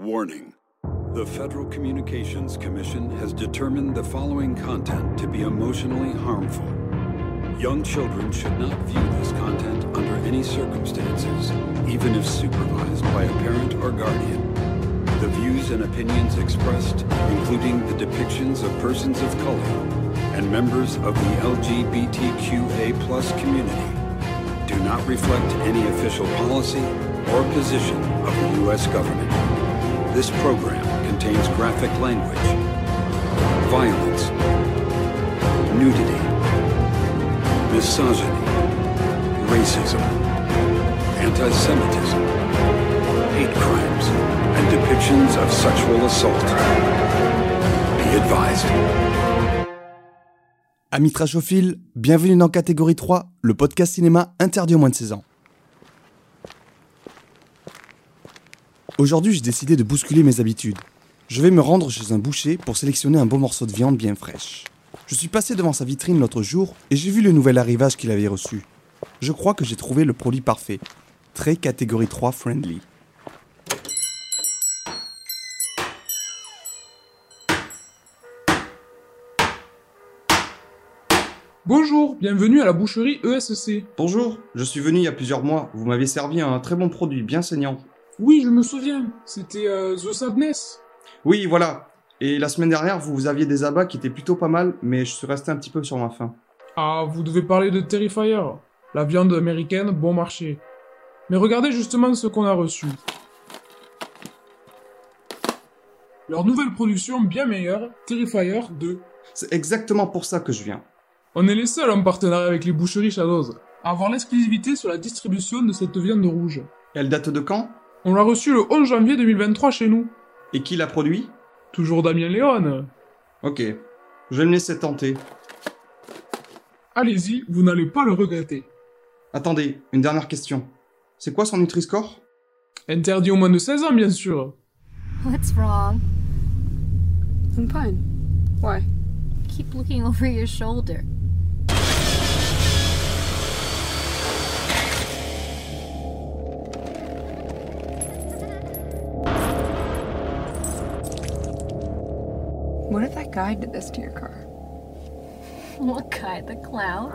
Warning. The Federal Communications Commission has determined the following content to be emotionally harmful. Young children should not view this content under any circumstances, even if supervised by a parent or guardian. The views and opinions expressed, including the depictions of persons of color and members of the LGBTQA community, do not reflect any official policy or position of the U.S. government. This program contains graphic language, violence, nudity, misogyny, racism, anti-Semitism, hate crimes, and depictions of sexual assault. Be advised. Amis bienvenue dans Catégorie 3, le podcast cinéma interdit aux moins de 16 ans. Aujourd'hui, j'ai décidé de bousculer mes habitudes. Je vais me rendre chez un boucher pour sélectionner un beau morceau de viande bien fraîche. Je suis passé devant sa vitrine l'autre jour et j'ai vu le nouvel arrivage qu'il avait reçu. Je crois que j'ai trouvé le produit parfait. Très catégorie 3 friendly. Bonjour, bienvenue à la boucherie E ESC. Bonjour, je suis venu il y a plusieurs mois. Vous m'avez servi un très bon produit, bien saignant. Oui, je me souviens, c'était euh, The Sadness. Oui, voilà. Et la semaine dernière, vous, vous aviez des abats qui étaient plutôt pas mal, mais je suis resté un petit peu sur ma faim. Ah, vous devez parler de Terrifier, la viande américaine bon marché. Mais regardez justement ce qu'on a reçu. Leur nouvelle production bien meilleure, Terrifier 2. C'est exactement pour ça que je viens. On est les seuls en partenariat avec les boucheries Shadows à avoir l'exclusivité sur la distribution de cette viande rouge. Elle date de quand? On l'a reçu le 11 janvier 2023 chez nous. Et qui l'a produit? Toujours Damien Léon. Ok. Je vais me laisser tenter. Allez-y, vous n'allez pas le regretter. Attendez, une dernière question. C'est quoi son Nutri-Score? Interdit au moins de 16 ans, bien sûr. What's wrong? I'm fine. Why? Keep looking over your shoulder. Guy did this to your car? What guy? The clown?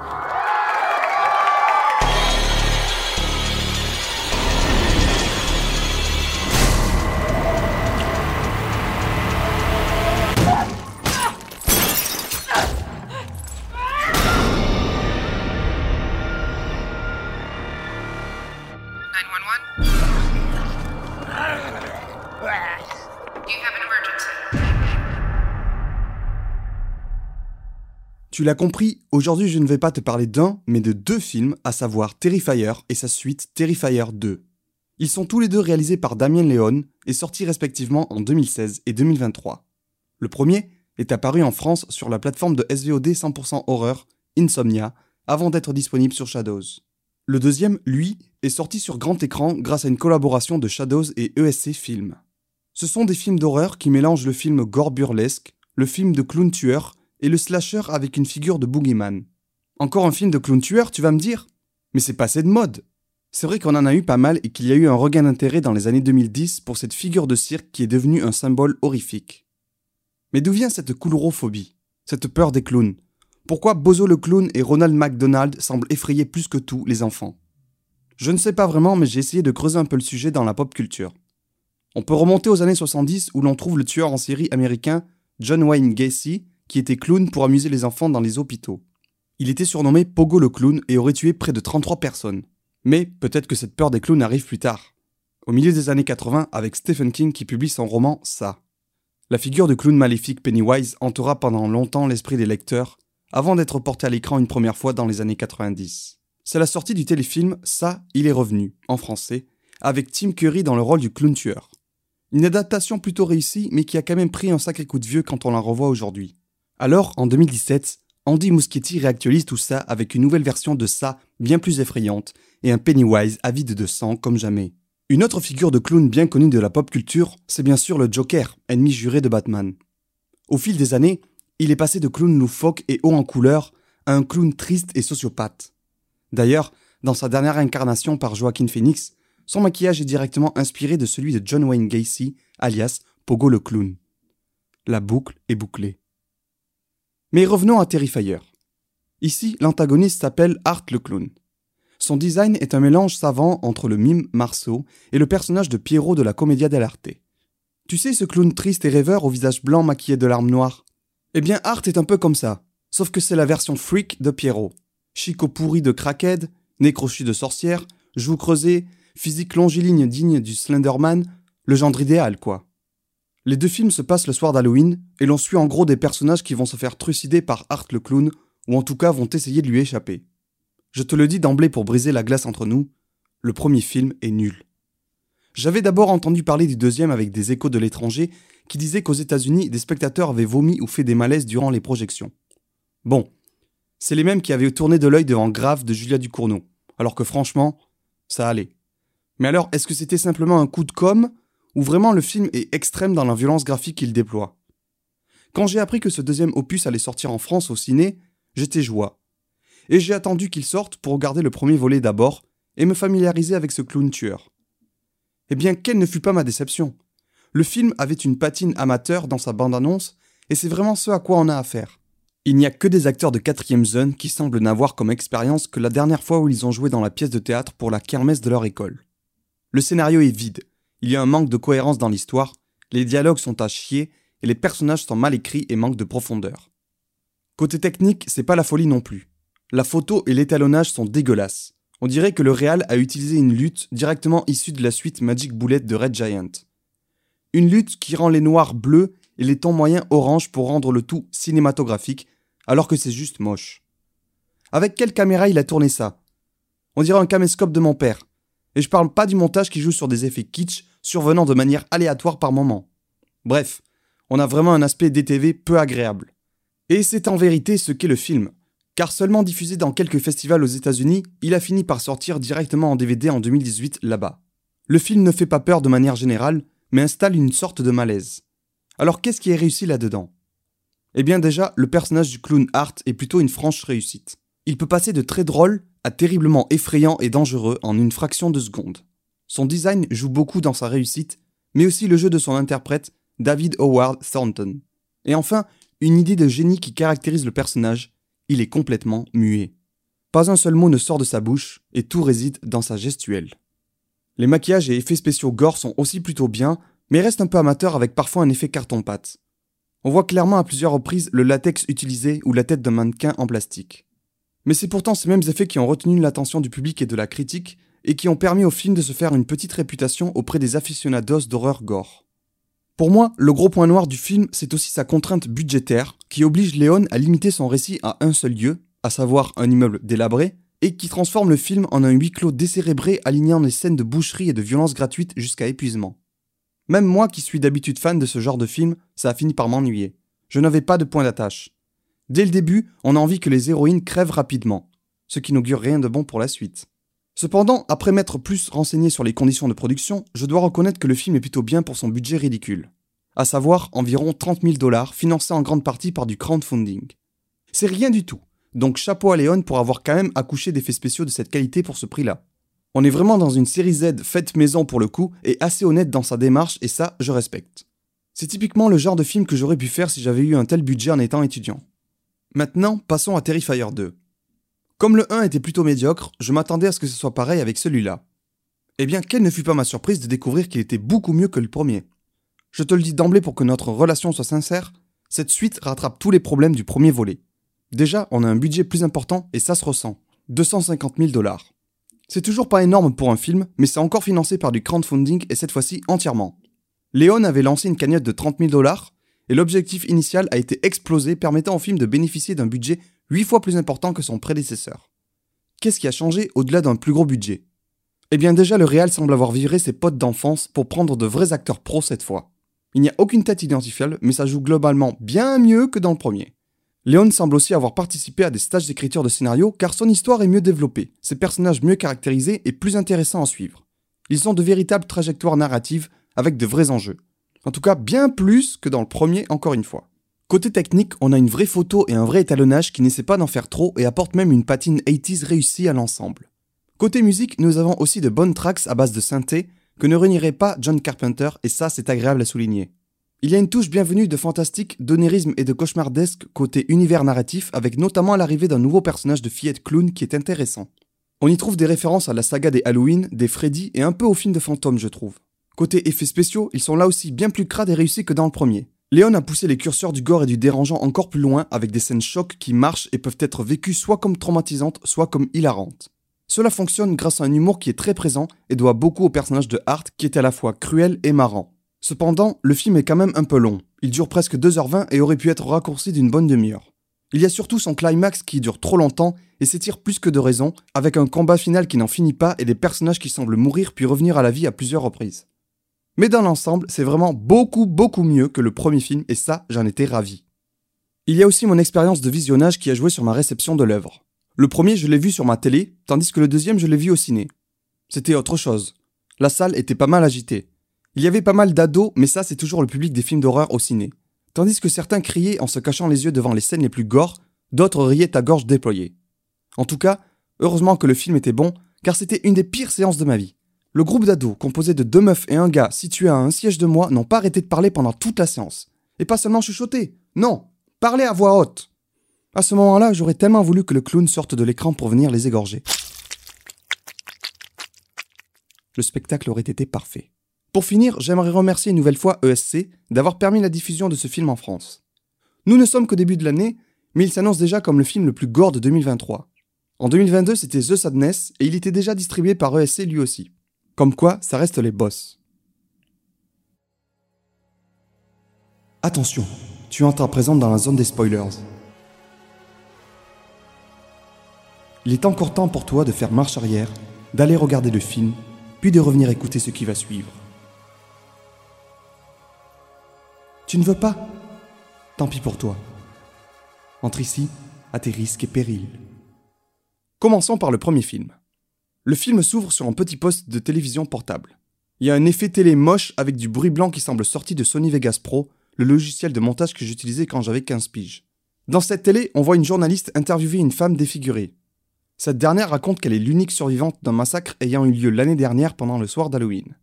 Tu l'as compris, aujourd'hui je ne vais pas te parler d'un, mais de deux films, à savoir Terrifier et sa suite Terrifier 2. Ils sont tous les deux réalisés par Damien Leone et sortis respectivement en 2016 et 2023. Le premier est apparu en France sur la plateforme de SVOD 100% horreur Insomnia avant d'être disponible sur Shadows. Le deuxième, lui, est sorti sur grand écran grâce à une collaboration de Shadows et ESC Films. Ce sont des films d'horreur qui mélangent le film gore burlesque, le film de clown tueur et le slasher avec une figure de boogeyman. Encore un film de clown tueur, tu vas me dire? Mais c'est passé de mode C'est vrai qu'on en a eu pas mal et qu'il y a eu un regain d'intérêt dans les années 2010 pour cette figure de cirque qui est devenue un symbole horrifique. Mais d'où vient cette coulrophobie Cette peur des clowns? Pourquoi Bozo le clown et Ronald McDonald semblent effrayer plus que tout les enfants? Je ne sais pas vraiment, mais j'ai essayé de creuser un peu le sujet dans la pop culture. On peut remonter aux années 70 où l'on trouve le tueur en série américain John Wayne Gacy, qui était clown pour amuser les enfants dans les hôpitaux. Il était surnommé Pogo le clown et aurait tué près de 33 personnes. Mais peut-être que cette peur des clowns arrive plus tard. Au milieu des années 80 avec Stephen King qui publie son roman Ça. La figure de clown maléfique Pennywise hantera pendant longtemps l'esprit des lecteurs avant d'être porté à l'écran une première fois dans les années 90. C'est la sortie du téléfilm Ça, il est revenu, en français, avec Tim Curry dans le rôle du clown tueur. Une adaptation plutôt réussie, mais qui a quand même pris un sacré coup de vieux quand on la revoit aujourd'hui. Alors, en 2017, Andy Muschietti réactualise tout ça avec une nouvelle version de ça bien plus effrayante et un Pennywise avide de sang comme jamais. Une autre figure de clown bien connue de la pop culture, c'est bien sûr le Joker, ennemi juré de Batman. Au fil des années, il est passé de clown loufoque et haut en couleur à un clown triste et sociopathe. D'ailleurs, dans sa dernière incarnation par Joaquin Phoenix, son maquillage est directement inspiré de celui de John Wayne Gacy alias Pogo le clown. La boucle est bouclée. Mais revenons à Terrifier. Ici, l'antagoniste s'appelle Art le clown. Son design est un mélange savant entre le mime Marceau et le personnage de Pierrot de la Commedia dell'arte. Tu sais ce clown triste et rêveur au visage blanc maquillé de larmes noires? Eh bien Art est un peu comme ça, sauf que c'est la version freak de Pierrot. Chico pourri de crackhead, nez crochu de sorcière, joues creusées, physique longiligne digne du Slenderman, le gendre idéal quoi. Les deux films se passent le soir d'Halloween et l'on suit en gros des personnages qui vont se faire trucider par Art le clown ou en tout cas vont essayer de lui échapper. Je te le dis d'emblée pour briser la glace entre nous, le premier film est nul. J'avais d'abord entendu parler du deuxième avec des échos de l'étranger qui disaient qu'aux États-Unis, des spectateurs avaient vomi ou fait des malaises durant les projections. Bon, c'est les mêmes qui avaient tourné de l'œil devant Grave de Julia Ducournau, alors que franchement, ça allait. Mais alors, est-ce que c'était simplement un coup de com' ou vraiment le film est extrême dans la violence graphique qu'il déploie Quand j'ai appris que ce deuxième opus allait sortir en France au ciné, j'étais joie et j'ai attendu qu'il sorte pour regarder le premier volet d'abord et me familiariser avec ce clown tueur. Eh bien, quelle ne fut pas ma déception Le film avait une patine amateur dans sa bande-annonce, et c'est vraiment ce à quoi on a affaire. Il n'y a que des acteurs de quatrième zone qui semblent n'avoir comme expérience que la dernière fois où ils ont joué dans la pièce de théâtre pour la kermesse de leur école. Le scénario est vide, il y a un manque de cohérence dans l'histoire, les dialogues sont à chier, et les personnages sont mal écrits et manquent de profondeur. Côté technique, c'est pas la folie non plus. La photo et l'étalonnage sont dégueulasses. On dirait que le Real a utilisé une lutte directement issue de la suite Magic Bullet de Red Giant. Une lutte qui rend les noirs bleus et les tons moyens orange pour rendre le tout cinématographique, alors que c'est juste moche. Avec quelle caméra il a tourné ça? On dirait un caméscope de mon père. Et je parle pas du montage qui joue sur des effets kitsch survenant de manière aléatoire par moment. Bref, on a vraiment un aspect DTV peu agréable. Et c'est en vérité ce qu'est le film car seulement diffusé dans quelques festivals aux États-Unis, il a fini par sortir directement en DVD en 2018 là-bas. Le film ne fait pas peur de manière générale, mais installe une sorte de malaise. Alors qu'est-ce qui est réussi là-dedans? Eh bien déjà, le personnage du clown Art est plutôt une franche réussite. Il peut passer de très drôle terriblement effrayant et dangereux en une fraction de seconde. Son design joue beaucoup dans sa réussite, mais aussi le jeu de son interprète, David Howard Thornton. Et enfin, une idée de génie qui caractérise le personnage, il est complètement muet. Pas un seul mot ne sort de sa bouche, et tout réside dans sa gestuelle. Les maquillages et effets spéciaux gore sont aussi plutôt bien, mais restent un peu amateurs avec parfois un effet carton-pâte. On voit clairement à plusieurs reprises le latex utilisé ou la tête d'un mannequin en plastique. Mais c'est pourtant ces mêmes effets qui ont retenu l'attention du public et de la critique, et qui ont permis au film de se faire une petite réputation auprès des aficionados d'horreur gore. Pour moi, le gros point noir du film, c'est aussi sa contrainte budgétaire, qui oblige Léon à limiter son récit à un seul lieu, à savoir un immeuble délabré, et qui transforme le film en un huis clos décérébré alignant les scènes de boucherie et de violence gratuite jusqu'à épuisement. Même moi qui suis d'habitude fan de ce genre de film, ça a fini par m'ennuyer. Je n'avais pas de point d'attache. Dès le début, on a envie que les héroïnes crèvent rapidement, ce qui n'augure rien de bon pour la suite. Cependant, après m'être plus renseigné sur les conditions de production, je dois reconnaître que le film est plutôt bien pour son budget ridicule. À savoir environ 30 000 dollars financés en grande partie par du crowdfunding. C'est rien du tout. Donc chapeau à Léon pour avoir quand même accouché d'effets spéciaux de cette qualité pour ce prix-là. On est vraiment dans une série Z faite maison pour le coup et assez honnête dans sa démarche et ça, je respecte. C'est typiquement le genre de film que j'aurais pu faire si j'avais eu un tel budget en étant étudiant. Maintenant, passons à Terrifier 2. Comme le 1 était plutôt médiocre, je m'attendais à ce que ce soit pareil avec celui-là. Eh bien, quelle ne fut pas ma surprise de découvrir qu'il était beaucoup mieux que le premier. Je te le dis d'emblée pour que notre relation soit sincère, cette suite rattrape tous les problèmes du premier volet. Déjà, on a un budget plus important et ça se ressent. 250 000 dollars. C'est toujours pas énorme pour un film, mais c'est encore financé par du crowdfunding et cette fois-ci entièrement. Léon avait lancé une cagnotte de 30 000 dollars et l'objectif initial a été explosé permettant au film de bénéficier d'un budget 8 fois plus important que son prédécesseur. Qu'est-ce qui a changé au-delà d'un plus gros budget? Eh bien déjà le Real semble avoir viré ses potes d'enfance pour prendre de vrais acteurs pros cette fois. Il n'y a aucune tête identifiable, mais ça joue globalement bien mieux que dans le premier. Léon semble aussi avoir participé à des stages d'écriture de scénario car son histoire est mieux développée, ses personnages mieux caractérisés et plus intéressants à suivre. Ils ont de véritables trajectoires narratives avec de vrais enjeux. En tout cas, bien plus que dans le premier, encore une fois. Côté technique, on a une vraie photo et un vrai étalonnage qui n'essaie pas d'en faire trop et apporte même une patine 80s réussie à l'ensemble. Côté musique, nous avons aussi de bonnes tracks à base de synthé, que ne renierait pas John Carpenter, et ça c'est agréable à souligner. Il y a une touche bienvenue de fantastique, d'onérisme et de cauchemardesque côté univers narratif, avec notamment l'arrivée d'un nouveau personnage de fillette clown qui est intéressant. On y trouve des références à la saga des Halloween, des Freddy et un peu au film de fantômes, je trouve. Côté effets spéciaux, ils sont là aussi bien plus crades et réussis que dans le premier. Léon a poussé les curseurs du gore et du dérangeant encore plus loin avec des scènes chocs qui marchent et peuvent être vécues soit comme traumatisantes, soit comme hilarantes. Cela fonctionne grâce à un humour qui est très présent et doit beaucoup au personnage de Hart qui est à la fois cruel et marrant. Cependant, le film est quand même un peu long. Il dure presque 2h20 et aurait pu être raccourci d'une bonne demi-heure. Il y a surtout son climax qui dure trop longtemps et s'étire plus que de raison, avec un combat final qui n'en finit pas et des personnages qui semblent mourir puis revenir à la vie à plusieurs reprises. Mais dans l'ensemble, c'est vraiment beaucoup beaucoup mieux que le premier film et ça, j'en étais ravi. Il y a aussi mon expérience de visionnage qui a joué sur ma réception de l'œuvre. Le premier, je l'ai vu sur ma télé, tandis que le deuxième, je l'ai vu au ciné. C'était autre chose. La salle était pas mal agitée. Il y avait pas mal d'ados, mais ça, c'est toujours le public des films d'horreur au ciné. Tandis que certains criaient en se cachant les yeux devant les scènes les plus gore, d'autres riaient à gorge déployée. En tout cas, heureusement que le film était bon, car c'était une des pires séances de ma vie. Le groupe d'ados, composé de deux meufs et un gars situé à un siège de moi, n'ont pas arrêté de parler pendant toute la séance. Et pas seulement chuchoter, non, parler à voix haute. À ce moment-là, j'aurais tellement voulu que le clown sorte de l'écran pour venir les égorger. Le spectacle aurait été parfait. Pour finir, j'aimerais remercier une nouvelle fois ESC d'avoir permis la diffusion de ce film en France. Nous ne sommes qu'au début de l'année, mais il s'annonce déjà comme le film le plus gore de 2023. En 2022, c'était The Sadness et il était déjà distribué par ESC lui aussi. Comme quoi, ça reste les boss. Attention, tu entres à présent dans la zone des spoilers. Il est encore temps pour toi de faire marche arrière, d'aller regarder le film, puis de revenir écouter ce qui va suivre. Tu ne veux pas? Tant pis pour toi. Entre ici, à tes risques et périls. Commençons par le premier film. Le film s'ouvre sur un petit poste de télévision portable. Il y a un effet télé moche avec du bruit blanc qui semble sorti de Sony Vegas Pro, le logiciel de montage que j'utilisais quand j'avais 15 piges. Dans cette télé, on voit une journaliste interviewer une femme défigurée. Cette dernière raconte qu'elle est l'unique survivante d'un massacre ayant eu lieu l'année dernière pendant le soir d'Halloween.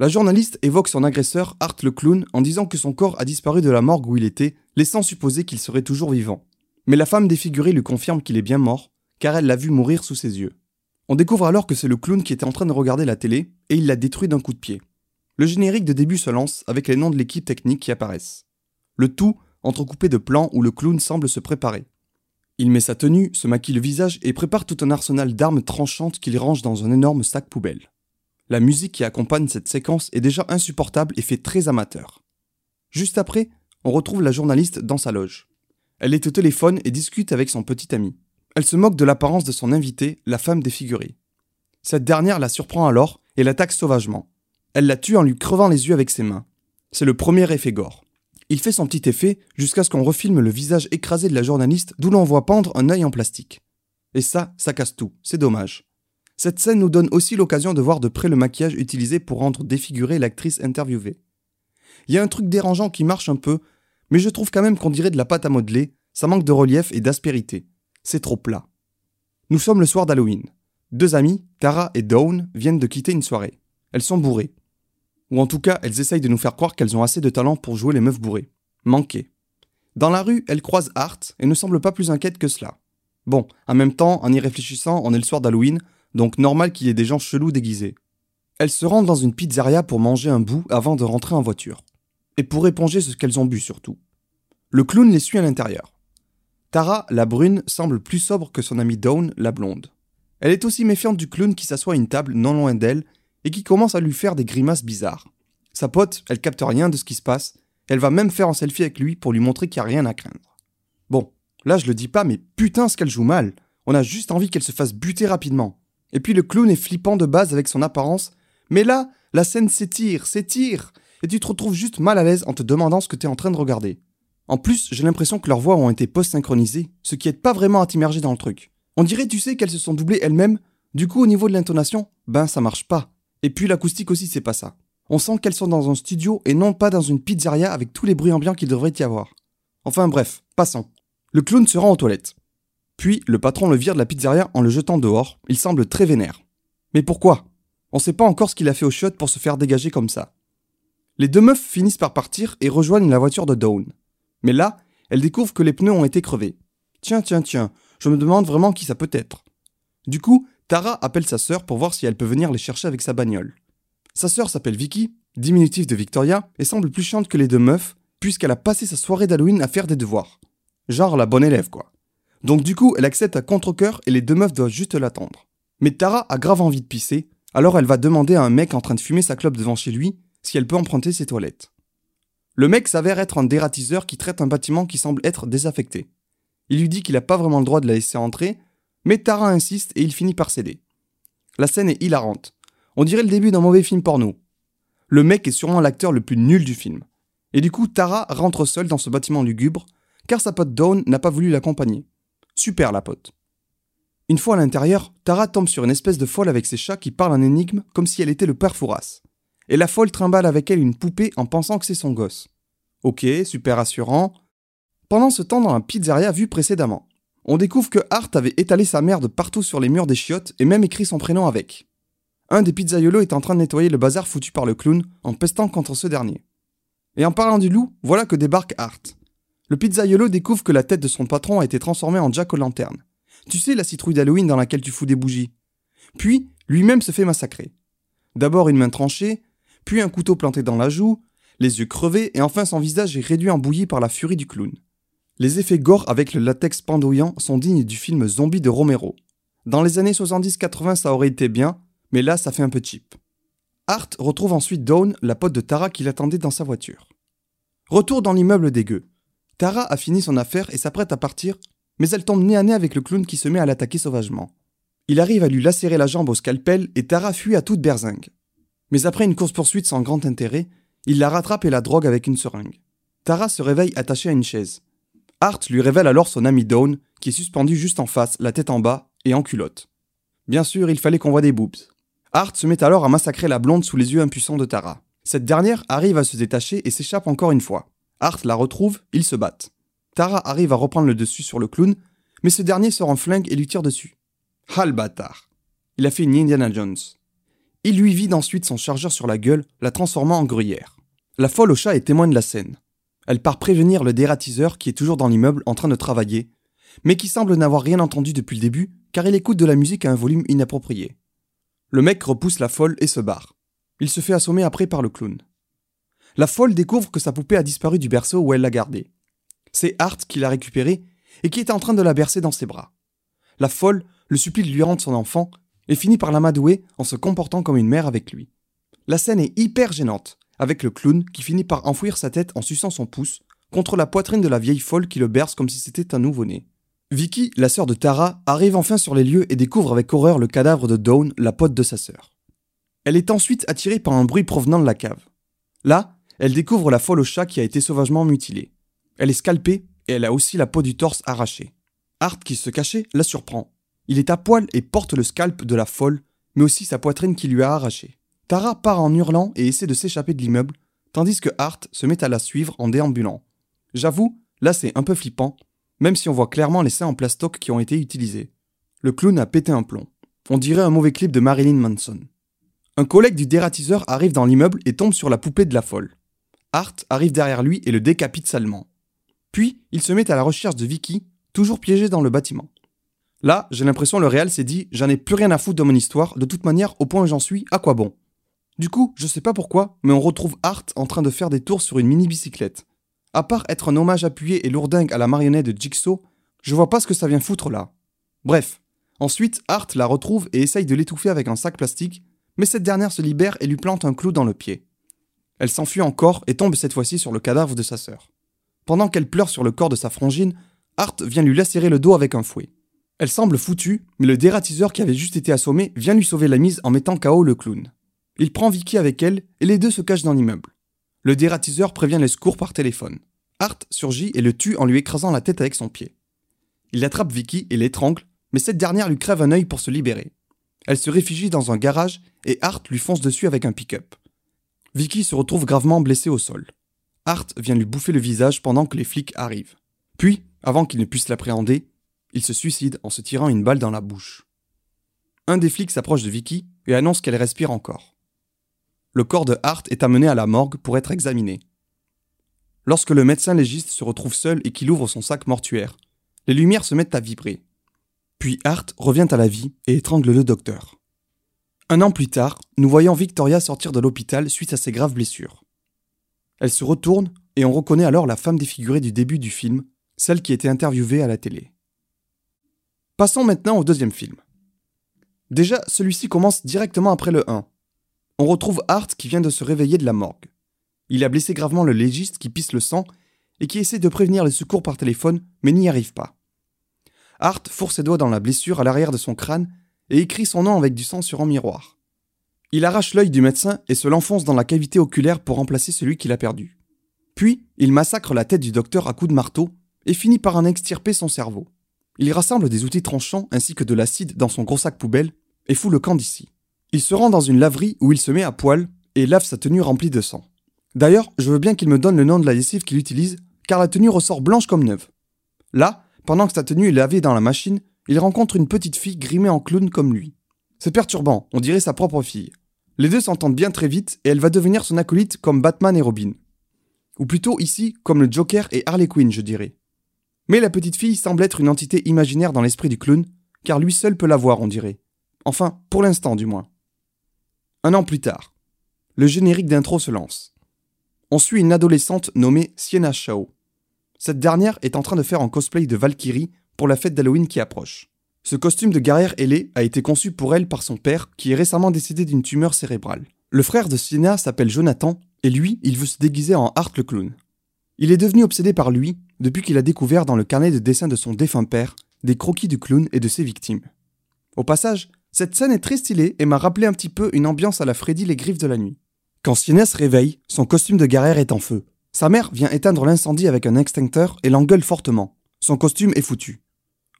La journaliste évoque son agresseur, Art le clown, en disant que son corps a disparu de la morgue où il était, laissant supposer qu'il serait toujours vivant. Mais la femme défigurée lui confirme qu'il est bien mort, car elle l'a vu mourir sous ses yeux. On découvre alors que c'est le clown qui était en train de regarder la télé, et il l'a détruit d'un coup de pied. Le générique de début se lance avec les noms de l'équipe technique qui apparaissent. Le tout entrecoupé de plans où le clown semble se préparer. Il met sa tenue, se maquille le visage et prépare tout un arsenal d'armes tranchantes qu'il range dans un énorme sac poubelle. La musique qui accompagne cette séquence est déjà insupportable et fait très amateur. Juste après, on retrouve la journaliste dans sa loge. Elle est au téléphone et discute avec son petit ami. Elle se moque de l'apparence de son invité, la femme défigurée. Cette dernière la surprend alors et l'attaque sauvagement. Elle la tue en lui crevant les yeux avec ses mains. C'est le premier effet gore. Il fait son petit effet jusqu'à ce qu'on refilme le visage écrasé de la journaliste d'où l'on voit pendre un œil en plastique. Et ça, ça casse tout, c'est dommage. Cette scène nous donne aussi l'occasion de voir de près le maquillage utilisé pour rendre défigurée l'actrice interviewée. Il y a un truc dérangeant qui marche un peu, mais je trouve quand même qu'on dirait de la pâte à modeler, ça manque de relief et d'aspérité. C'est trop plat. Nous sommes le soir d'Halloween. Deux amies, Tara et Dawn, viennent de quitter une soirée. Elles sont bourrées. Ou en tout cas, elles essayent de nous faire croire qu'elles ont assez de talent pour jouer les meufs bourrées. Manqué. Dans la rue, elles croisent Art et ne semblent pas plus inquiètes que cela. Bon, en même temps, en y réfléchissant, on est le soir d'Halloween, donc normal qu'il y ait des gens chelous déguisés. Elles se rendent dans une pizzeria pour manger un bout avant de rentrer en voiture. Et pour éponger ce qu'elles ont bu surtout. Le clown les suit à l'intérieur. Tara, la brune, semble plus sobre que son amie Dawn, la blonde. Elle est aussi méfiante du clown qui s'assoit à une table non loin d'elle et qui commence à lui faire des grimaces bizarres. Sa pote, elle capte rien de ce qui se passe, elle va même faire un selfie avec lui pour lui montrer qu'il n'y a rien à craindre. Bon, là je le dis pas, mais putain ce qu'elle joue mal. On a juste envie qu'elle se fasse buter rapidement. Et puis le clown est flippant de base avec son apparence, mais là, la scène s'étire, s'étire, et tu te retrouves juste mal à l'aise en te demandant ce que tu es en train de regarder. En plus, j'ai l'impression que leurs voix ont été post-synchronisées, ce qui aide pas vraiment à t'immerger dans le truc. On dirait, tu sais, qu'elles se sont doublées elles-mêmes, du coup au niveau de l'intonation, ben ça marche pas. Et puis l'acoustique aussi, c'est pas ça. On sent qu'elles sont dans un studio et non pas dans une pizzeria avec tous les bruits ambiants qu'il devrait y avoir. Enfin bref, passons. Le clown se rend aux toilettes. Puis le patron le vire de la pizzeria en le jetant dehors, il semble très vénère. Mais pourquoi? On sait pas encore ce qu'il a fait au shot pour se faire dégager comme ça. Les deux meufs finissent par partir et rejoignent la voiture de Dawn. Mais là, elles découvrent que les pneus ont été crevés. Tiens, tiens, tiens, je me demande vraiment qui ça peut être. Du coup, Tara appelle sa sœur pour voir si elle peut venir les chercher avec sa bagnole. Sa sœur s'appelle Vicky, diminutif de Victoria, et semble plus chiante que les deux meufs, puisqu'elle a passé sa soirée d'Halloween à faire des devoirs. Genre la bonne élève, quoi. Donc du coup, elle accepte à contre-coeur et les deux meufs doivent juste l'attendre. Mais Tara a grave envie de pisser, alors elle va demander à un mec en train de fumer sa clope devant chez lui si elle peut emprunter ses toilettes. Le mec s'avère être un dératiseur qui traite un bâtiment qui semble être désaffecté. Il lui dit qu'il n'a pas vraiment le droit de la laisser entrer, mais Tara insiste et il finit par céder. La scène est hilarante. On dirait le début d'un mauvais film porno. Le mec est sûrement l'acteur le plus nul du film. Et du coup, Tara rentre seule dans ce bâtiment lugubre, car sa pote Dawn n'a pas voulu l'accompagner. Super la pote. Une fois à l'intérieur, Tara tombe sur une espèce de folle avec ses chats qui parle en énigme comme si elle était le père Fouras. Et la folle trimballe avec elle une poupée en pensant que c'est son gosse. Ok, super rassurant. Pendant ce temps dans la pizzeria vue précédemment, on découvre que Hart avait étalé sa merde partout sur les murs des chiottes et même écrit son prénom avec. Un des pizzaiolos est en train de nettoyer le bazar foutu par le clown en pestant contre ce dernier. Et en parlant du loup, voilà que débarque Hart. Le pizzaiolo découvre que la tête de son patron a été transformée en Jack aux lanternes. Tu sais, la citrouille d'Halloween dans laquelle tu fous des bougies. Puis, lui-même se fait massacrer. D'abord une main tranchée, puis un couteau planté dans la joue, les yeux crevés, et enfin son visage est réduit en bouillie par la furie du clown. Les effets gore avec le latex pendouillant sont dignes du film Zombie de Romero. Dans les années 70-80, ça aurait été bien, mais là, ça fait un peu cheap. Hart retrouve ensuite Dawn, la pote de Tara qui l'attendait dans sa voiture. Retour dans l'immeuble dégueu. Tara a fini son affaire et s'apprête à partir, mais elle tombe nez à nez avec le clown qui se met à l'attaquer sauvagement. Il arrive à lui lacérer la jambe au scalpel et Tara fuit à toute berzingue. Mais après une course-poursuite sans grand intérêt, il la rattrape et la drogue avec une seringue. Tara se réveille attachée à une chaise. Hart lui révèle alors son ami Dawn, qui est suspendu juste en face, la tête en bas et en culotte. Bien sûr, il fallait qu'on voit des boobs. Hart se met alors à massacrer la blonde sous les yeux impuissants de Tara. Cette dernière arrive à se détacher et s'échappe encore une fois. Hart la retrouve, ils se battent. Tara arrive à reprendre le dessus sur le clown, mais ce dernier sort un flingue et lui tire dessus. Ah le bâtard Il a fait une Indiana Jones. Il lui vide ensuite son chargeur sur la gueule, la transformant en gruyère. La folle au chat est témoin de la scène. Elle part prévenir le dératiseur qui est toujours dans l'immeuble en train de travailler, mais qui semble n'avoir rien entendu depuis le début car il écoute de la musique à un volume inapproprié. Le mec repousse la folle et se barre. Il se fait assommer après par le clown. La folle découvre que sa poupée a disparu du berceau où elle l'a gardée. C'est Hart qui l'a récupérée et qui est en train de la bercer dans ses bras. La folle le supplie de lui rendre son enfant et finit par l'amadouer en se comportant comme une mère avec lui. La scène est hyper gênante, avec le clown qui finit par enfouir sa tête en suçant son pouce contre la poitrine de la vieille folle qui le berce comme si c'était un nouveau-né. Vicky, la sœur de Tara, arrive enfin sur les lieux et découvre avec horreur le cadavre de Dawn, la pote de sa sœur. Elle est ensuite attirée par un bruit provenant de la cave. Là, elle découvre la folle au chat qui a été sauvagement mutilée. Elle est scalpée et elle a aussi la peau du torse arrachée. Hart, qui se cachait, la surprend. Il est à poil et porte le scalp de la folle, mais aussi sa poitrine qui lui a arraché. Tara part en hurlant et essaie de s'échapper de l'immeuble, tandis que Hart se met à la suivre en déambulant. J'avoue, là c'est un peu flippant, même si on voit clairement les seins en plastoc qui ont été utilisés. Le clown a pété un plomb. On dirait un mauvais clip de Marilyn Manson. Un collègue du dératiseur arrive dans l'immeuble et tombe sur la poupée de la folle. Hart arrive derrière lui et le décapite salement. Puis, il se met à la recherche de Vicky, toujours piégée dans le bâtiment. Là, j'ai l'impression le réel s'est dit j'en ai plus rien à foutre de mon histoire, de toute manière, au point où j'en suis, à quoi bon? Du coup, je sais pas pourquoi, mais on retrouve Hart en train de faire des tours sur une mini-bicyclette. À part être un hommage appuyé et lourdingue à la marionnette de Jigsaw, je vois pas ce que ça vient foutre là. Bref. Ensuite, Hart la retrouve et essaye de l'étouffer avec un sac plastique, mais cette dernière se libère et lui plante un clou dans le pied. Elle s'enfuit encore et tombe cette fois-ci sur le cadavre de sa sœur. Pendant qu'elle pleure sur le corps de sa frangine, Hart vient lui lacérer le dos avec un fouet. Elle semble foutue, mais le dératiseur qui avait juste été assommé vient lui sauver la mise en mettant KO le clown. Il prend Vicky avec elle et les deux se cachent dans l'immeuble. Le dératiseur prévient les secours par téléphone. Hart surgit et le tue en lui écrasant la tête avec son pied. Il attrape Vicky et l'étrangle, mais cette dernière lui crève un œil pour se libérer. Elle se réfugie dans un garage et Hart lui fonce dessus avec un pick-up. Vicky se retrouve gravement blessée au sol. Hart vient lui bouffer le visage pendant que les flics arrivent. Puis, avant qu'il ne puisse l'appréhender, il se suicide en se tirant une balle dans la bouche. Un des flics s'approche de Vicky et annonce qu'elle respire encore. Le corps de Hart est amené à la morgue pour être examiné. Lorsque le médecin légiste se retrouve seul et qu'il ouvre son sac mortuaire, les lumières se mettent à vibrer. Puis Hart revient à la vie et étrangle le docteur. Un an plus tard, nous voyons Victoria sortir de l'hôpital suite à ses graves blessures. Elle se retourne et on reconnaît alors la femme défigurée du début du film, celle qui était interviewée à la télé. Passons maintenant au deuxième film. Déjà, celui-ci commence directement après le 1. On retrouve Hart qui vient de se réveiller de la morgue. Il a blessé gravement le légiste qui pisse le sang et qui essaie de prévenir les secours par téléphone mais n'y arrive pas. Hart fourre ses doigts dans la blessure à l'arrière de son crâne et écrit son nom avec du sang sur un miroir. Il arrache l'œil du médecin et se l'enfonce dans la cavité oculaire pour remplacer celui qu'il a perdu. Puis, il massacre la tête du docteur à coups de marteau et finit par en extirper son cerveau. Il rassemble des outils tranchants ainsi que de l'acide dans son gros sac poubelle et fout le camp d'ici. Il se rend dans une laverie où il se met à poil et lave sa tenue remplie de sang. D'ailleurs, je veux bien qu'il me donne le nom de la lessive qu'il utilise, car la tenue ressort blanche comme neuve. Là, pendant que sa tenue est lavée dans la machine, il rencontre une petite fille grimée en clown comme lui. C'est perturbant, on dirait sa propre fille. Les deux s'entendent bien très vite et elle va devenir son acolyte comme Batman et Robin. Ou plutôt ici comme le Joker et Harley Quinn, je dirais. Mais la petite fille semble être une entité imaginaire dans l'esprit du clown, car lui seul peut la voir, on dirait. Enfin, pour l'instant du moins. Un an plus tard, le générique d'intro se lance. On suit une adolescente nommée Sienna Shaw. Cette dernière est en train de faire un cosplay de Valkyrie pour la fête d'Halloween qui approche. Ce costume de guerrière ailée a été conçu pour elle par son père qui est récemment décédé d'une tumeur cérébrale. Le frère de Sienna s'appelle Jonathan et lui, il veut se déguiser en Art le clown. Il est devenu obsédé par lui depuis qu'il a découvert dans le carnet de dessin de son défunt père des croquis du clown et de ses victimes. Au passage, cette scène est très stylée et m'a rappelé un petit peu une ambiance à la Freddy les griffes de la nuit. Quand Sienna se réveille, son costume de guerrière est en feu. Sa mère vient éteindre l'incendie avec un extincteur et l'engueule fortement. Son costume est foutu.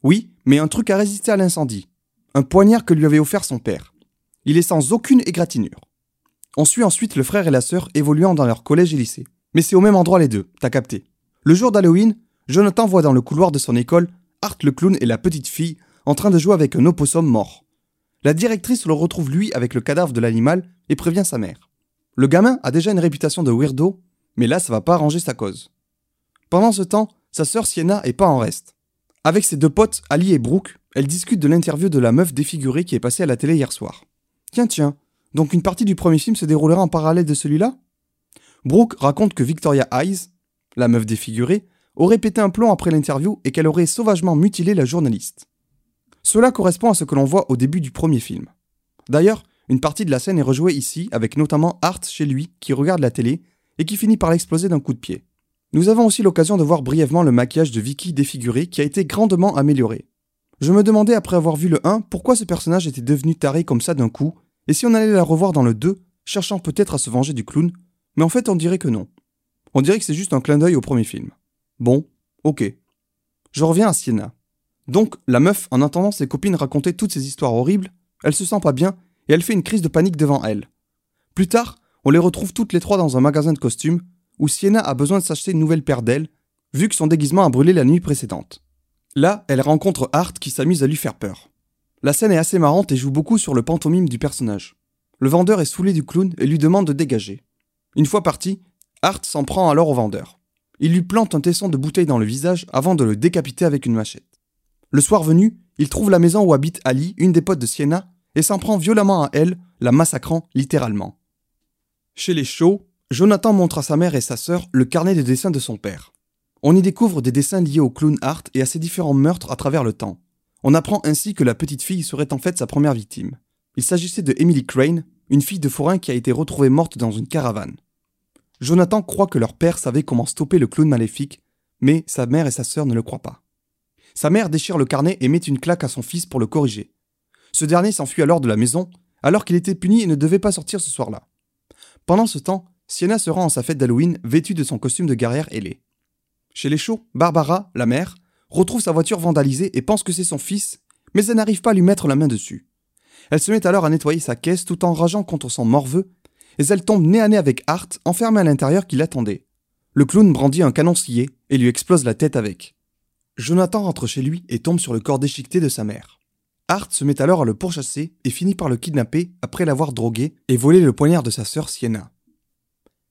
Oui, mais un truc a résisté à l'incendie. Un poignard que lui avait offert son père. Il est sans aucune égratignure. On suit ensuite le frère et la sœur évoluant dans leur collège et lycée. Mais c'est au même endroit les deux, t'as capté. Le jour d'Halloween, Jonathan voit dans le couloir de son école Art le clown et la petite fille en train de jouer avec un opossum mort. La directrice le retrouve lui avec le cadavre de l'animal et prévient sa mère. Le gamin a déjà une réputation de weirdo, mais là ça va pas arranger sa cause. Pendant ce temps, sa sœur Sienna est pas en reste. Avec ses deux potes, Ali et Brooke, elle discute de l'interview de la meuf défigurée qui est passée à la télé hier soir. Tiens, tiens, donc une partie du premier film se déroulera en parallèle de celui-là? Brooke raconte que Victoria Hayes, la meuf défigurée, aurait pété un plomb après l'interview et qu'elle aurait sauvagement mutilé la journaliste. Cela correspond à ce que l'on voit au début du premier film. D'ailleurs, une partie de la scène est rejouée ici avec notamment Art chez lui qui regarde la télé et qui finit par l'exploser d'un coup de pied. Nous avons aussi l'occasion de voir brièvement le maquillage de Vicky défiguré qui a été grandement amélioré. Je me demandais après avoir vu le 1 pourquoi ce personnage était devenu taré comme ça d'un coup et si on allait la revoir dans le 2, cherchant peut-être à se venger du clown, mais en fait on dirait que non. On dirait que c'est juste un clin d'œil au premier film. Bon, ok. Je reviens à Sienna. Donc, la meuf, en entendant ses copines raconter toutes ces histoires horribles, elle se sent pas bien et elle fait une crise de panique devant elle. Plus tard, on les retrouve toutes les trois dans un magasin de costumes où Sienna a besoin de s'acheter une nouvelle paire d'ailes, vu que son déguisement a brûlé la nuit précédente. Là, elle rencontre Art qui s'amuse à lui faire peur. La scène est assez marrante et joue beaucoup sur le pantomime du personnage. Le vendeur est saoulé du clown et lui demande de dégager. Une fois parti, Art s'en prend alors au vendeur. Il lui plante un tesson de bouteille dans le visage avant de le décapiter avec une machette. Le soir venu, il trouve la maison où habite Ali, une des potes de Sienna, et s'en prend violemment à elle, la massacrant littéralement. Chez les Shaw, Jonathan montre à sa mère et sa sœur le carnet de dessins de son père. On y découvre des dessins liés au clown Art et à ses différents meurtres à travers le temps. On apprend ainsi que la petite fille serait en fait sa première victime. Il s'agissait de Emily Crane, une fille de forain qui a été retrouvée morte dans une caravane. Jonathan croit que leur père savait comment stopper le clown maléfique, mais sa mère et sa sœur ne le croient pas. Sa mère déchire le carnet et met une claque à son fils pour le corriger. Ce dernier s'enfuit alors de la maison, alors qu'il était puni et ne devait pas sortir ce soir-là. Pendant ce temps, Sienna se rend à sa fête d'Halloween vêtue de son costume de guerrière ailée. Chez les chauds, Barbara, la mère, retrouve sa voiture vandalisée et pense que c'est son fils, mais elle n'arrive pas à lui mettre la main dessus. Elle se met alors à nettoyer sa caisse tout en rageant contre son morveux, et elle tombe nez à nez avec Art, enfermé à l'intérieur qui l'attendait. Le clown brandit un canon scié et lui explose la tête avec. Jonathan rentre chez lui et tombe sur le corps déchiqueté de sa mère. Art se met alors à le pourchasser et finit par le kidnapper après l'avoir drogué et volé le poignard de sa sœur Sienna.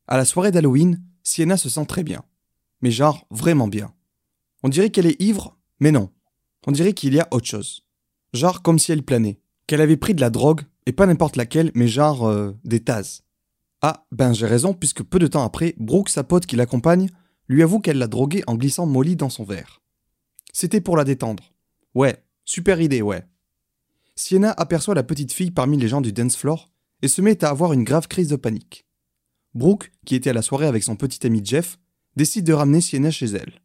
À la soirée d'Halloween, Sienna se sent très bien. Mais genre vraiment bien. On dirait qu'elle est ivre, mais non. On dirait qu'il y a autre chose. Genre comme si elle planait. Qu'elle avait pris de la drogue, et pas n'importe laquelle, mais genre euh, des tasses. Ah, ben j'ai raison, puisque peu de temps après, Brooke, sa pote qui l'accompagne, lui avoue qu'elle l'a drogué en glissant Molly dans son verre. C'était pour la détendre. Ouais, super idée, ouais. Sienna aperçoit la petite fille parmi les gens du dance floor et se met à avoir une grave crise de panique. Brooke, qui était à la soirée avec son petit ami Jeff, décide de ramener Sienna chez elle.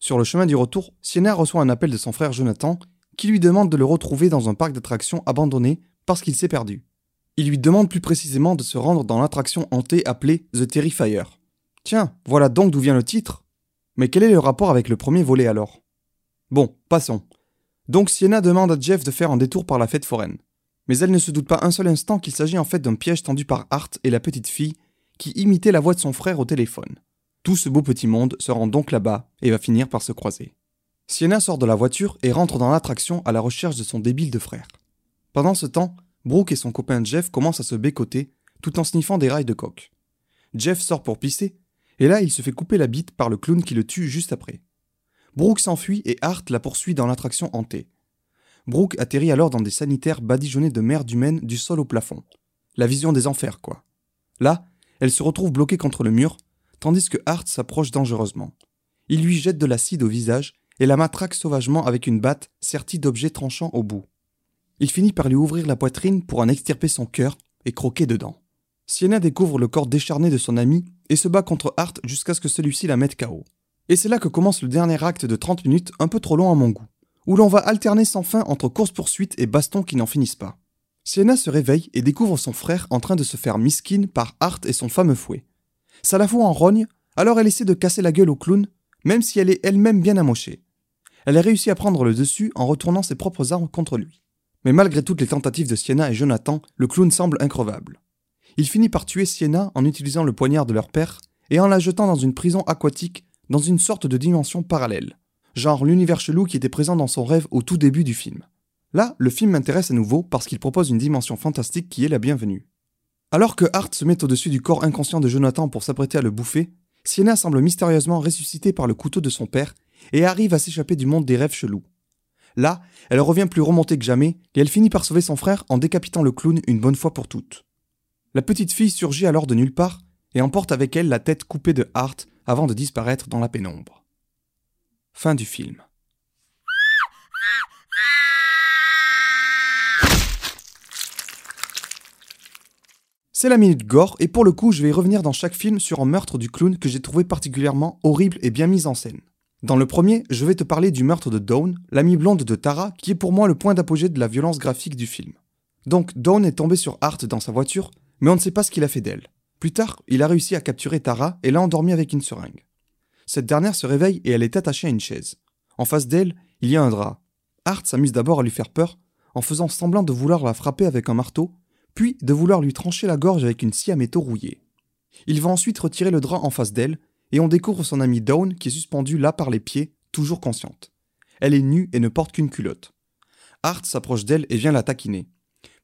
Sur le chemin du retour, Sienna reçoit un appel de son frère Jonathan qui lui demande de le retrouver dans un parc d'attractions abandonné parce qu'il s'est perdu. Il lui demande plus précisément de se rendre dans l'attraction hantée appelée The Terrifier. Tiens, voilà donc d'où vient le titre. Mais quel est le rapport avec le premier volet alors? Bon, passons. Donc Sienna demande à Jeff de faire un détour par la fête foraine. Mais elle ne se doute pas un seul instant qu'il s'agit en fait d'un piège tendu par Art et la petite fille qui imitait la voix de son frère au téléphone. Tout ce beau petit monde se rend donc là-bas et va finir par se croiser. Sienna sort de la voiture et rentre dans l'attraction à la recherche de son débile de frère. Pendant ce temps, Brooke et son copain Jeff commencent à se bécoter tout en sniffant des rails de coque. Jeff sort pour pisser, et là il se fait couper la bite par le clown qui le tue juste après. Brooke s'enfuit et Art la poursuit dans l'attraction hantée. Brooke atterrit alors dans des sanitaires badigeonnés de merde humaine du sol au plafond. La vision des enfers, quoi. Là, elle se retrouve bloquée contre le mur, tandis que Art s'approche dangereusement. Il lui jette de l'acide au visage et la matraque sauvagement avec une batte sertie d'objets tranchants au bout. Il finit par lui ouvrir la poitrine pour en extirper son cœur et croquer dedans. Sienna découvre le corps décharné de son ami et se bat contre Art jusqu'à ce que celui-ci la mette KO. Et c'est là que commence le dernier acte de 30 minutes un peu trop long à mon goût, où l'on va alterner sans fin entre course-poursuite et baston qui n'en finissent pas. Sienna se réveille et découvre son frère en train de se faire miskin par Art et son fameux fouet. Ça la fout en rogne, alors elle essaie de casser la gueule au clown, même si elle est elle-même bien amochée. Elle a réussi à prendre le dessus en retournant ses propres armes contre lui. Mais malgré toutes les tentatives de Sienna et Jonathan, le clown semble increvable. Il finit par tuer Sienna en utilisant le poignard de leur père et en la jetant dans une prison aquatique dans une sorte de dimension parallèle, genre l'univers chelou qui était présent dans son rêve au tout début du film. Là, le film m'intéresse à nouveau parce qu'il propose une dimension fantastique qui est la bienvenue. Alors que Hart se met au-dessus du corps inconscient de Jonathan pour s'apprêter à le bouffer, Sienna semble mystérieusement ressuscitée par le couteau de son père et arrive à s'échapper du monde des rêves chelous. Là, elle revient plus remontée que jamais et elle finit par sauver son frère en décapitant le clown une bonne fois pour toutes. La petite fille surgit alors de nulle part et emporte avec elle la tête coupée de Hart avant de disparaître dans la pénombre. Fin du film. C'est la minute gore, et pour le coup, je vais revenir dans chaque film sur un meurtre du clown que j'ai trouvé particulièrement horrible et bien mis en scène. Dans le premier, je vais te parler du meurtre de Dawn, l'amie blonde de Tara, qui est pour moi le point d'apogée de la violence graphique du film. Donc, Dawn est tombé sur Hart dans sa voiture, mais on ne sait pas ce qu'il a fait d'elle. Plus tard, il a réussi à capturer Tara et l'a endormie avec une seringue. Cette dernière se réveille et elle est attachée à une chaise. En face d'elle, il y a un drap. Hart s'amuse d'abord à lui faire peur, en faisant semblant de vouloir la frapper avec un marteau, puis de vouloir lui trancher la gorge avec une scie à métaux rouillée. Il va ensuite retirer le drap en face d'elle, et on découvre son amie Dawn qui est suspendue là par les pieds, toujours consciente. Elle est nue et ne porte qu'une culotte. Hart s'approche d'elle et vient la taquiner.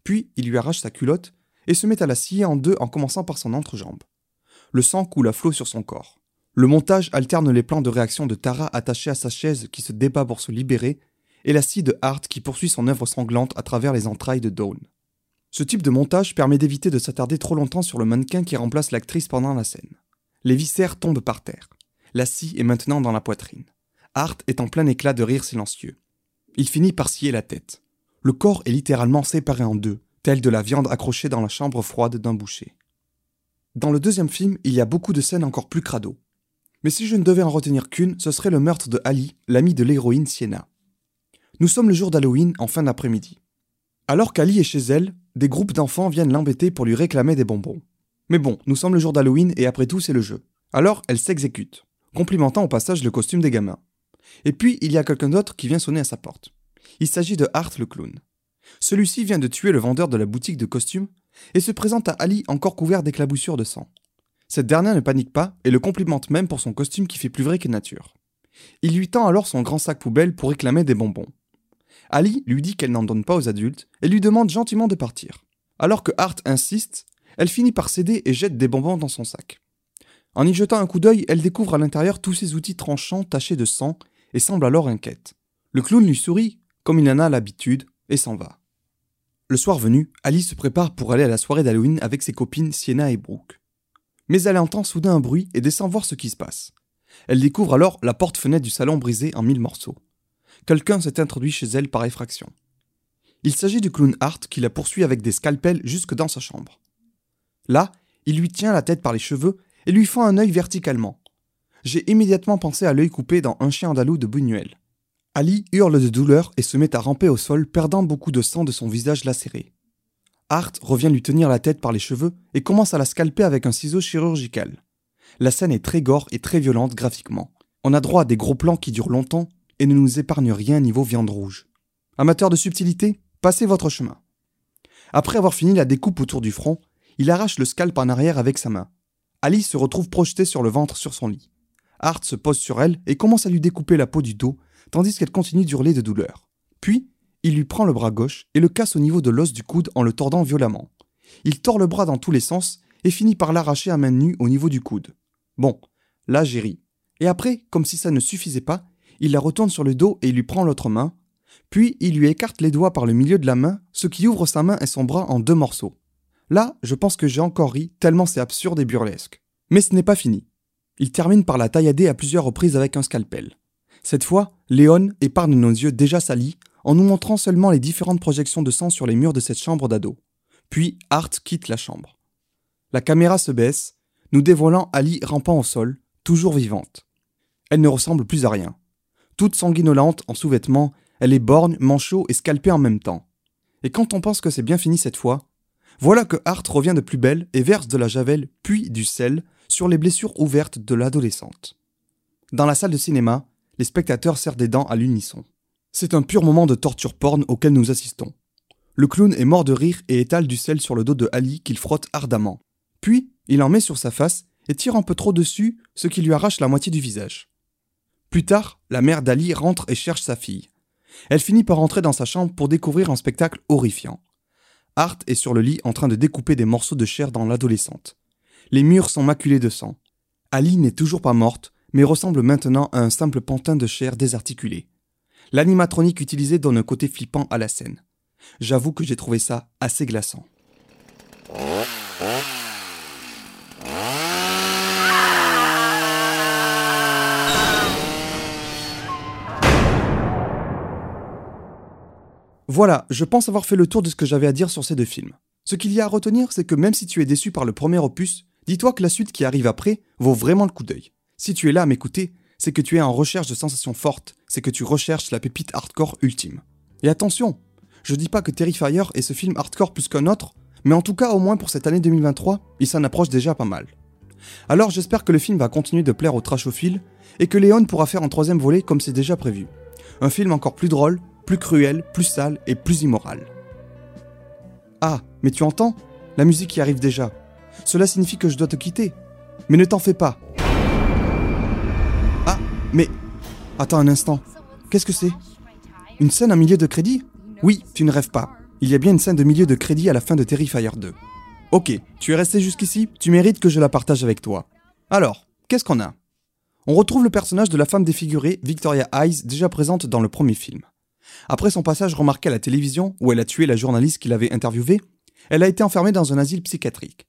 Puis il lui arrache sa culotte et se met à la scier en deux en commençant par son entrejambe. Le sang coule à flot sur son corps. Le montage alterne les plans de réaction de Tara attachée à sa chaise qui se débat pour se libérer et la scie de Hart qui poursuit son œuvre sanglante à travers les entrailles de Dawn. Ce type de montage permet d'éviter de s'attarder trop longtemps sur le mannequin qui remplace l'actrice pendant la scène. Les viscères tombent par terre. La scie est maintenant dans la poitrine. Hart est en plein éclat de rire silencieux. Il finit par scier la tête. Le corps est littéralement séparé en deux, tel de la viande accrochée dans la chambre froide d'un boucher. Dans le deuxième film, il y a beaucoup de scènes encore plus crado. Mais si je ne devais en retenir qu'une, ce serait le meurtre de Ali, l'ami de l'héroïne Sienna. Nous sommes le jour d'Halloween en fin d'après-midi. Alors qu'Ali est chez elle, des groupes d'enfants viennent l'embêter pour lui réclamer des bonbons. Mais bon, nous sommes le jour d'Halloween et après tout c'est le jeu. Alors elle s'exécute, complimentant au passage le costume des gamins. Et puis il y a quelqu'un d'autre qui vient sonner à sa porte. Il s'agit de Hart le clown. Celui-ci vient de tuer le vendeur de la boutique de costumes et se présente à Ali encore couvert d'éclaboussures de sang. Cette dernière ne panique pas et le complimente même pour son costume qui fait plus vrai que nature. Il lui tend alors son grand sac poubelle pour réclamer des bonbons. Ali lui dit qu'elle n'en donne pas aux adultes et lui demande gentiment de partir. Alors que Hart insiste, elle finit par céder et jette des bonbons dans son sac. En y jetant un coup d'œil, elle découvre à l'intérieur tous ses outils tranchants tachés de sang et semble alors inquiète. Le clown lui sourit, comme il en a l'habitude, et s'en va. Le soir venu, Ali se prépare pour aller à la soirée d'Halloween avec ses copines Sienna et Brooke. Mais elle entend soudain un bruit et descend voir ce qui se passe. Elle découvre alors la porte-fenêtre du salon brisée en mille morceaux. Quelqu'un s'est introduit chez elle par effraction. Il s'agit du clown Hart qui la poursuit avec des scalpels jusque dans sa chambre. Là, il lui tient la tête par les cheveux et lui fend un œil verticalement. J'ai immédiatement pensé à l'œil coupé dans Un chien andalou de Buñuel. Ali hurle de douleur et se met à ramper au sol, perdant beaucoup de sang de son visage lacéré. Hart revient lui tenir la tête par les cheveux et commence à la scalper avec un ciseau chirurgical. La scène est très gore et très violente graphiquement. On a droit à des gros plans qui durent longtemps et ne nous épargnent rien niveau viande rouge. Amateur de subtilité, passez votre chemin. Après avoir fini la découpe autour du front, il arrache le scalp en arrière avec sa main. Ali se retrouve projetée sur le ventre sur son lit. Hart se pose sur elle et commence à lui découper la peau du dos, tandis qu'elle continue d'hurler de douleur. Puis, il lui prend le bras gauche et le casse au niveau de l'os du coude en le tordant violemment. Il tord le bras dans tous les sens et finit par l'arracher à main nue au niveau du coude. Bon, là j'ai ri. Et après, comme si ça ne suffisait pas, il la retourne sur le dos et lui prend l'autre main, puis il lui écarte les doigts par le milieu de la main, ce qui ouvre sa main et son bras en deux morceaux. Là, je pense que j'ai encore ri, tellement c'est absurde et burlesque. Mais ce n'est pas fini. Il termine par la taillader à plusieurs reprises avec un scalpel. Cette fois, Léon épargne nos yeux déjà salis en nous montrant seulement les différentes projections de sang sur les murs de cette chambre d'ado. Puis Hart quitte la chambre. La caméra se baisse, nous dévoilant Ali rampant au sol, toujours vivante. Elle ne ressemble plus à rien. Toute sanguinolente en sous-vêtements, elle est borgne, manchot et scalpée en même temps. Et quand on pense que c'est bien fini cette fois, voilà que Hart revient de plus belle et verse de la javel puis du sel sur les blessures ouvertes de l'adolescente. Dans la salle de cinéma, les spectateurs serrent des dents à l'unisson. C'est un pur moment de torture porn auquel nous assistons. Le clown est mort de rire et étale du sel sur le dos de Ali qu'il frotte ardemment. Puis, il en met sur sa face et tire un peu trop dessus, ce qui lui arrache la moitié du visage. Plus tard, la mère d'Ali rentre et cherche sa fille. Elle finit par entrer dans sa chambre pour découvrir un spectacle horrifiant. Hart est sur le lit en train de découper des morceaux de chair dans l'adolescente. Les murs sont maculés de sang. Ali n'est toujours pas morte, mais ressemble maintenant à un simple pantin de chair désarticulé. L'animatronique utilisée donne un côté flippant à la scène. J'avoue que j'ai trouvé ça assez glaçant. Voilà, je pense avoir fait le tour de ce que j'avais à dire sur ces deux films. Ce qu'il y a à retenir, c'est que même si tu es déçu par le premier opus, dis-toi que la suite qui arrive après vaut vraiment le coup d'œil. Si tu es là à m'écouter, c'est que tu es en recherche de sensations fortes, c'est que tu recherches la pépite hardcore ultime. Et attention, je dis pas que Terrifier est ce film hardcore plus qu'un autre, mais en tout cas au moins pour cette année 2023, il s'en approche déjà pas mal. Alors j'espère que le film va continuer de plaire aux trashophiles, et que Léon pourra faire un troisième volet comme c'est déjà prévu. Un film encore plus drôle, plus cruel, plus sale et plus immoral. Ah, mais tu entends? La musique y arrive déjà. Cela signifie que je dois te quitter. Mais ne t'en fais pas. Ah, mais... Attends un instant. Qu'est-ce que c'est? Une scène en milieu de crédit? Oui, tu ne rêves pas. Il y a bien une scène de milieu de crédit à la fin de Terrifier 2. Ok, tu es resté jusqu'ici, tu mérites que je la partage avec toi. Alors, qu'est-ce qu'on a? On retrouve le personnage de la femme défigurée, Victoria Eyes, déjà présente dans le premier film. Après son passage remarqué à la télévision, où elle a tué la journaliste qui l'avait interviewée, elle a été enfermée dans un asile psychiatrique.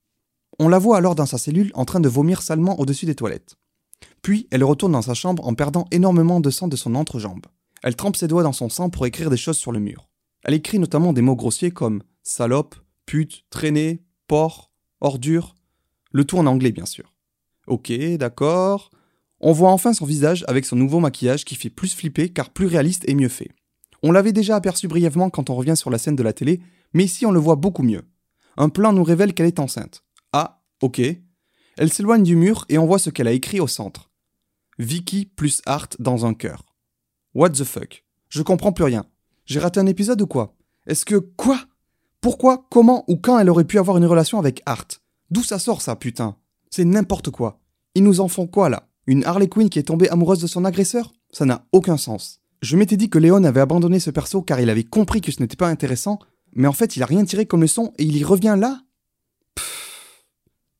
On la voit alors dans sa cellule en train de vomir salement au-dessus des toilettes. Puis elle retourne dans sa chambre en perdant énormément de sang de son entrejambe. Elle trempe ses doigts dans son sang pour écrire des choses sur le mur. Elle écrit notamment des mots grossiers comme salope, pute, traînée, porc, ordure, le tout en anglais bien sûr. Ok, d'accord. On voit enfin son visage avec son nouveau maquillage qui fait plus flipper car plus réaliste et mieux fait. On l'avait déjà aperçu brièvement quand on revient sur la scène de la télé, mais ici on le voit beaucoup mieux. Un plan nous révèle qu'elle est enceinte. Ah, ok. Elle s'éloigne du mur et on voit ce qu'elle a écrit au centre. Vicky plus Art dans un cœur. What the fuck? Je comprends plus rien. J'ai raté un épisode ou quoi? Est-ce que... Quoi? Pourquoi, comment ou quand elle aurait pu avoir une relation avec Art? D'où ça sort ça, putain? C'est n'importe quoi. Ils nous en font quoi là? Une Harley Quinn qui est tombée amoureuse de son agresseur? Ça n'a aucun sens. Je m'étais dit que Léon avait abandonné ce perso car il avait compris que ce n'était pas intéressant, mais en fait il a rien tiré comme leçon et il y revient là.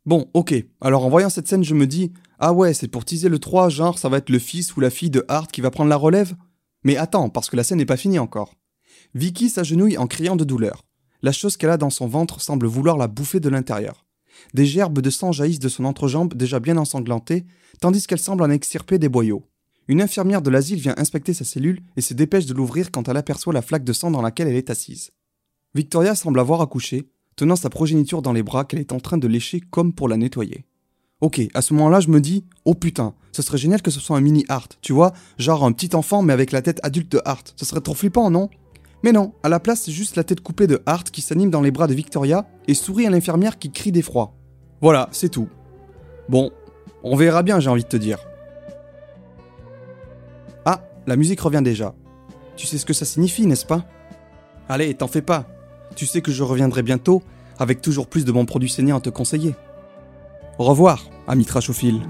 Bon, ok, alors en voyant cette scène je me dis, ah ouais, c'est pour teaser le 3, genre ça va être le fils ou la fille de Hart qui va prendre la relève Mais attends, parce que la scène n'est pas finie encore. Vicky s'agenouille en criant de douleur. La chose qu'elle a dans son ventre semble vouloir la bouffer de l'intérieur. Des gerbes de sang jaillissent de son entrejambe déjà bien ensanglantée, tandis qu'elle semble en extirper des boyaux. Une infirmière de l'asile vient inspecter sa cellule et se dépêche de l'ouvrir quand elle aperçoit la flaque de sang dans laquelle elle est assise. Victoria semble avoir accouché, tenant sa progéniture dans les bras qu'elle est en train de lécher comme pour la nettoyer. Ok, à ce moment-là, je me dis, oh putain, ce serait génial que ce soit un mini Hart, tu vois, genre un petit enfant mais avec la tête adulte de Hart. Ce serait trop flippant, non? Mais non, à la place, c'est juste la tête coupée de Hart qui s'anime dans les bras de Victoria et sourit à l'infirmière qui crie d'effroi. Voilà, c'est tout. Bon, on verra bien, j'ai envie de te dire. La musique revient déjà. Tu sais ce que ça signifie, n'est-ce pas? Allez, t'en fais pas. Tu sais que je reviendrai bientôt avec toujours plus de bons produits saignants à te conseiller. Au revoir, ami Trachophile.